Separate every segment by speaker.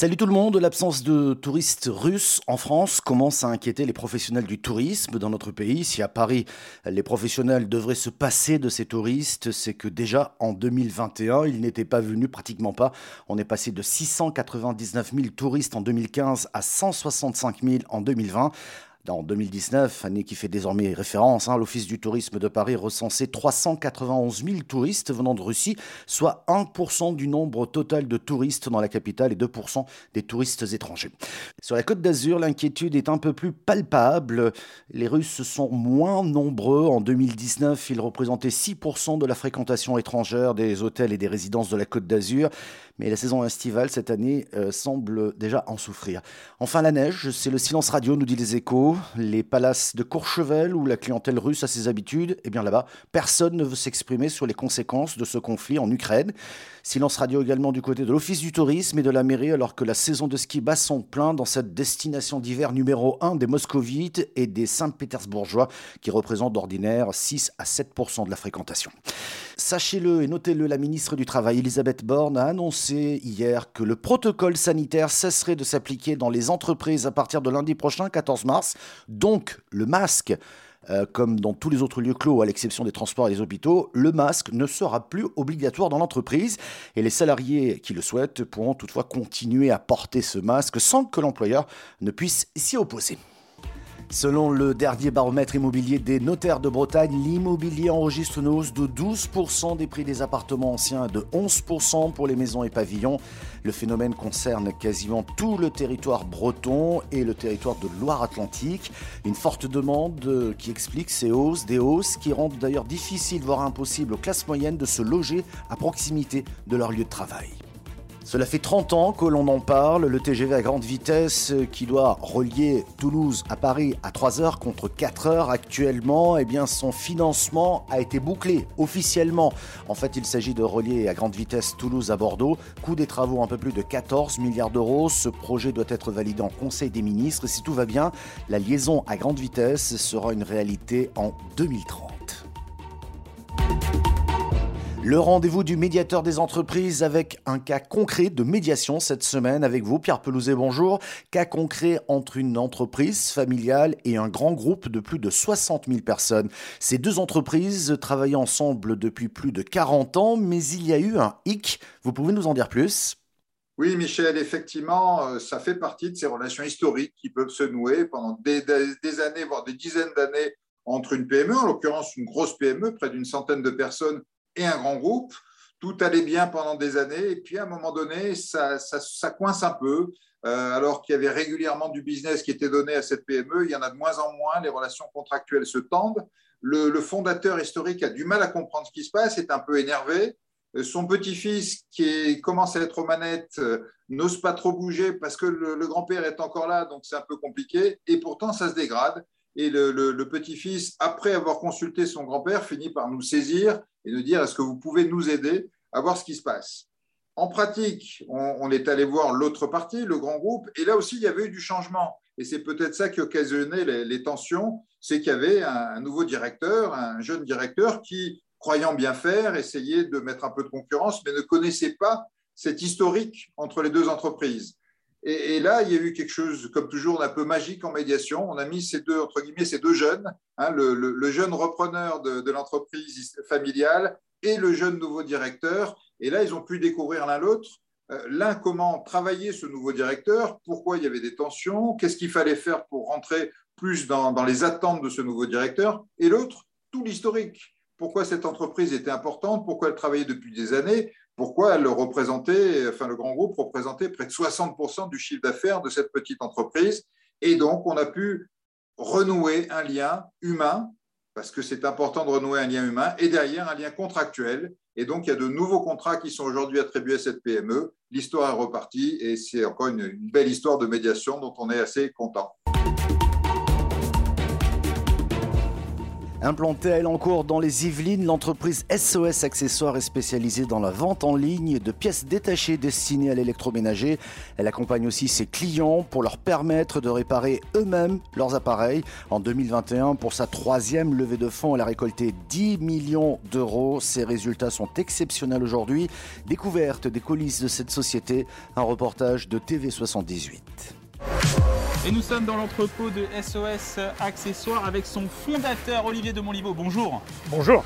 Speaker 1: Salut tout le monde, l'absence de touristes russes en France commence à inquiéter les professionnels du tourisme dans notre pays. Si à Paris, les professionnels devraient se passer de ces touristes, c'est que déjà en 2021, ils n'étaient pas venus pratiquement pas. On est passé de 699 000 touristes en 2015 à 165 000 en 2020. En 2019, année qui fait désormais référence, hein, l'Office du tourisme de Paris recensait 391 000 touristes venant de Russie, soit 1% du nombre total de touristes dans la capitale et 2% des touristes étrangers. Sur la côte d'Azur, l'inquiétude est un peu plus palpable. Les Russes sont moins nombreux. En 2019, ils représentaient 6% de la fréquentation étrangère des hôtels et des résidences de la côte d'Azur. Mais la saison estivale, cette année, euh, semble déjà en souffrir. Enfin, la neige, c'est le silence radio, nous dit les échos les palaces de Courchevel où la clientèle russe a ses habitudes, eh bien là-bas, personne ne veut s'exprimer sur les conséquences de ce conflit en Ukraine. Silence radio également du côté de l'Office du tourisme et de la mairie alors que la saison de ski bat son plein dans cette destination d'hiver numéro 1 des moscovites et des Saint-Pétersbourgeois qui représentent d'ordinaire 6 à 7% de la fréquentation. Sachez-le et notez-le, la ministre du Travail, Elisabeth Borne, a annoncé hier que le protocole sanitaire cesserait de s'appliquer dans les entreprises à partir de lundi prochain, 14 mars. Donc, le masque euh, comme dans tous les autres lieux clos, à l'exception des transports et des hôpitaux, le masque ne sera plus obligatoire dans l'entreprise et les salariés qui le souhaitent pourront toutefois continuer à porter ce masque sans que l'employeur ne puisse s'y opposer. Selon le dernier baromètre immobilier des notaires de Bretagne, l'immobilier enregistre une hausse de 12% des prix des appartements anciens et de 11% pour les maisons et pavillons. Le phénomène concerne quasiment tout le territoire breton et le territoire de Loire-Atlantique. Une forte demande qui explique ces hausses, des hausses qui rendent d'ailleurs difficile, voire impossible aux classes moyennes de se loger à proximité de leur lieu de travail. Cela fait 30 ans que l'on en parle, le TGV à grande vitesse qui doit relier Toulouse à Paris à 3 heures contre 4 heures actuellement, eh bien son financement a été bouclé officiellement. En fait, il s'agit de relier à grande vitesse Toulouse à Bordeaux, coût des travaux un peu plus de 14 milliards d'euros. Ce projet doit être validé en Conseil des ministres. Si tout va bien, la liaison à grande vitesse sera une réalité en 2030. Le rendez-vous du médiateur des entreprises avec un cas concret de médiation cette semaine avec vous, Pierre Pelouzet, bonjour. Cas concret entre une entreprise familiale et un grand groupe de plus de 60 000 personnes. Ces deux entreprises travaillent ensemble depuis plus de 40 ans, mais il y a eu un hic. Vous pouvez nous en dire plus?
Speaker 2: Oui, Michel, effectivement, euh, ça fait partie de ces relations historiques qui peuvent se nouer pendant des, des années, voire des dizaines d'années entre une PME, en l'occurrence une grosse PME, près d'une centaine de personnes, et un grand groupe. Tout allait bien pendant des années, et puis à un moment donné, ça, coince un peu. Euh, alors qu'il y avait régulièrement du business qui était donné à cette PME, il y en a de moins en moins, les relations contractuelles se tendent. Le, fondateur historique a du mal à comprendre ce qui se passe, est un peu énervé. Euh, son petit-fils, qui commence à être aux manettes, euh, n'ose pas trop bouger parce que le grand-père est encore là, donc c'est un peu compliqué. Et pourtant, ça se dégrade. Et le, petit-fils, après avoir consulté son grand-père, finit par nous saisir et nous dire est-ce que vous pouvez nous aider à voir ce qui se passe? En pratique, on, est allé voir l'autre partie, le grand groupe, et là aussi, il y avait eu du changement. Et c'est peut-être ça qui occasionnait les, les tensions, c'est qu'il y avait un, nouveau directeur, un jeune directeur qui, croyant bien faire, essayait de mettre un peu de concurrence, mais ne connaissait pas cet historique entre les deux entreprises. Et, là, il y a eu quelque chose, comme toujours, d'un peu magique en médiation. On a mis ces deux, entre guillemets, ces deux jeunes, hein, le, jeune repreneur de, l'entreprise familiale et le jeune nouveau directeur. Et là, ils ont pu découvrir l'un l'autre. Euh, l'un, comment travailler ce nouveau directeur, pourquoi il y avait des tensions, qu'est-ce qu'il fallait faire pour rentrer plus dans, dans les attentes de ce nouveau directeur. Et l'autre, tout l'historique. Pourquoi cette entreprise était importante, pourquoi elle travaillait depuis des années, pourquoi elle représentait, le grand groupe représentait près de 60% du chiffre d'affaires de cette petite entreprise. Et donc, on a pu renouer un lien humain, parce que c'est important de renouer un lien humain, et derrière un lien contractuel. Et donc, il y a de nouveaux contrats qui sont aujourd'hui attribués à cette PME. L'histoire est repartie et c'est encore une belle histoire de médiation dont on est assez content.
Speaker 1: Implantée à Elancourt dans les Yvelines, l'entreprise SOS Accessoires est spécialisée dans la vente en ligne de pièces détachées destinées à l'électroménager. Elle accompagne aussi ses clients pour leur permettre de réparer eux-mêmes leurs appareils. En 2021, pour sa troisième levée de fonds, elle a récolté 10 millions d'euros. Ses résultats sont exceptionnels aujourd'hui. Découverte des coulisses de cette société, un reportage de TV78.
Speaker 3: Et nous sommes dans l'entrepôt de SOS Accessoires avec son fondateur Olivier de Montlivaud. Bonjour.
Speaker 4: Bonjour.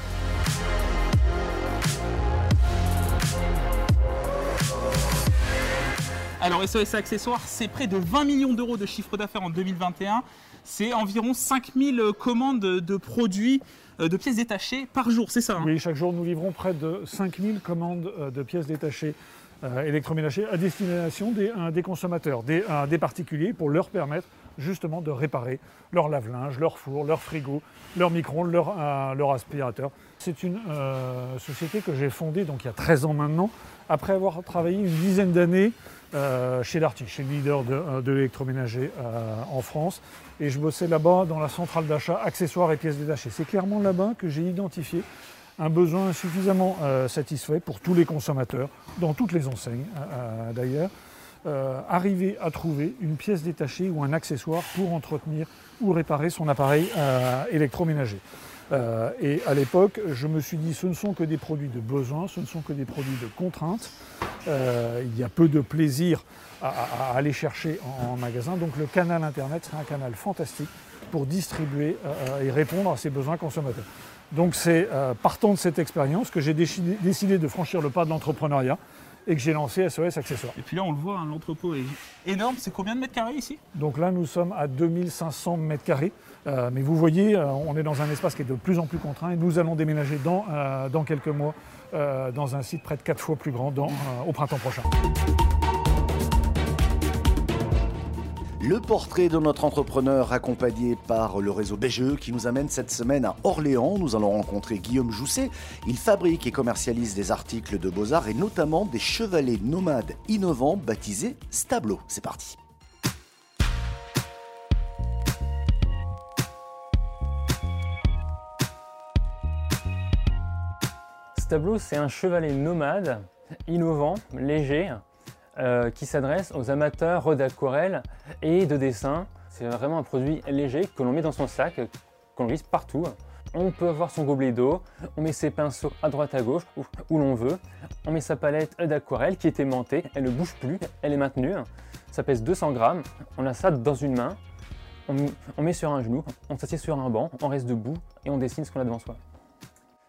Speaker 3: Alors SOS Accessoires, c'est près de 20 millions d'euros de chiffre d'affaires en 2021. C'est environ 5000 commandes de produits euh, de pièces détachées par jour, c'est ça hein?
Speaker 4: Oui, chaque jour nous livrons près de 5000 commandes euh, de pièces détachées électroménager à destination des, consommateurs, des, particuliers, pour leur permettre justement de réparer leur lave-linge, leur four, leur frigo, leur micro-ondes, leur, euh, aspirateur. C'est une euh, société que j'ai fondée donc il y a 13 ans maintenant, après avoir travaillé une dizaine d'années chez Darty, chez le leader de, de l'électroménager en France. Et je bossais là-bas dans la centrale d'achat accessoires et pièces détachées. C'est clairement là-bas que j'ai identifié un besoin suffisamment euh, satisfait pour tous les consommateurs, dans toutes les enseignes euh, euh, d'ailleurs, arriver à trouver une pièce détachée ou un accessoire pour entretenir ou réparer son appareil électroménager. et à l'époque, je me suis dit, ce ne sont que des produits de besoin, ce ne sont que des produits de contrainte. il y a peu de plaisir à, aller chercher en, magasin, donc le canal Internet serait un canal fantastique pour distribuer et répondre à ces besoins consommateurs. Donc c'est euh, partant de cette expérience que j'ai décidé, de franchir le pas de l'entrepreneuriat et que j'ai lancé SOS Accessoires.
Speaker 3: Et puis là, on le voit, hein, l'entrepôt est énorme. C'est combien de mètres carrés ici?
Speaker 4: Donc là, nous sommes à 2500 mètres carrés. Euh, mais vous voyez, euh, on est dans un espace qui est de plus en plus contraint et nous allons déménager dans, dans quelques mois dans un site près de 4 fois plus grand au printemps prochain.
Speaker 1: Le portrait de notre entrepreneur accompagné par le réseau BGE qui nous amène cette semaine à Orléans. Nous allons rencontrer Guillaume Jousset. Il fabrique et commercialise des articles de beaux-arts et notamment des chevalets nomades innovants baptisés Stablo. C'est parti.
Speaker 5: Stablo, c'est un chevalet nomade, innovant, léger, euh, qui s'adresse aux amateurs d'aquarelle et de dessin. C'est vraiment un produit léger que l'on met dans son sac, qu'on glisse partout. On peut avoir son gobelet d'eau, on met ses pinceaux à droite à gauche, où, l'on veut. On met sa palette d'aquarelle qui est aimantée, elle ne bouge plus, elle est maintenue. Ça pèse 200 grammes, on a ça dans une main, on, met sur un genou, on s'assied sur un banc, on reste debout et on dessine ce qu'on a devant soi.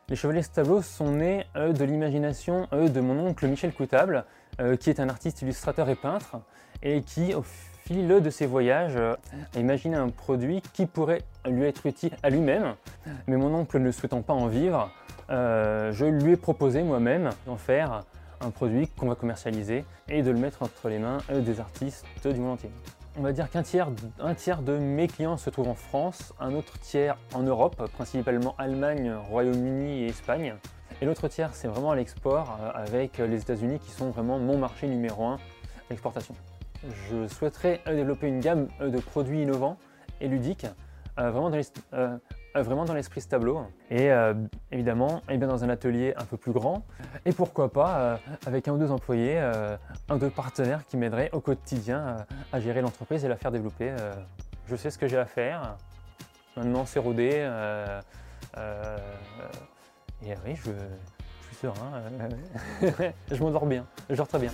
Speaker 5: Les Chevaliers Tableau sont nés de l'imagination de mon oncle Michel Coutable, euh, qui est un artiste illustrateur et peintre, et qui, au fil de ses voyages, euh, a imaginé un produit qui pourrait lui être utile à lui-même. Mais mon oncle ne souhaitant pas en vivre, euh, je lui ai proposé moi-même d'en faire un produit qu'on va commercialiser et de le mettre entre les mains des artistes du monde entier. On va dire qu'un tiers, de mes clients se trouvent en France, un autre tiers en Europe, principalement Allemagne, Royaume-Uni et Espagne. Et l'autre tiers, c'est vraiment à l'export euh, avec les États-Unis qui sont vraiment mon marché numéro un à. Je souhaiterais euh, développer une gamme euh, de produits innovants et ludiques, vraiment dans l'esprit ce tableau et évidemment eh bien dans un atelier un peu plus grand et pourquoi pas avec un ou deux employés, un ou deux partenaires qui m'aideraient au quotidien à gérer l'entreprise et la faire développer. je sais ce que j'ai à faire, maintenant c'est rodé. Et oui, je, suis serein. je m'endors bien, je dors très bien.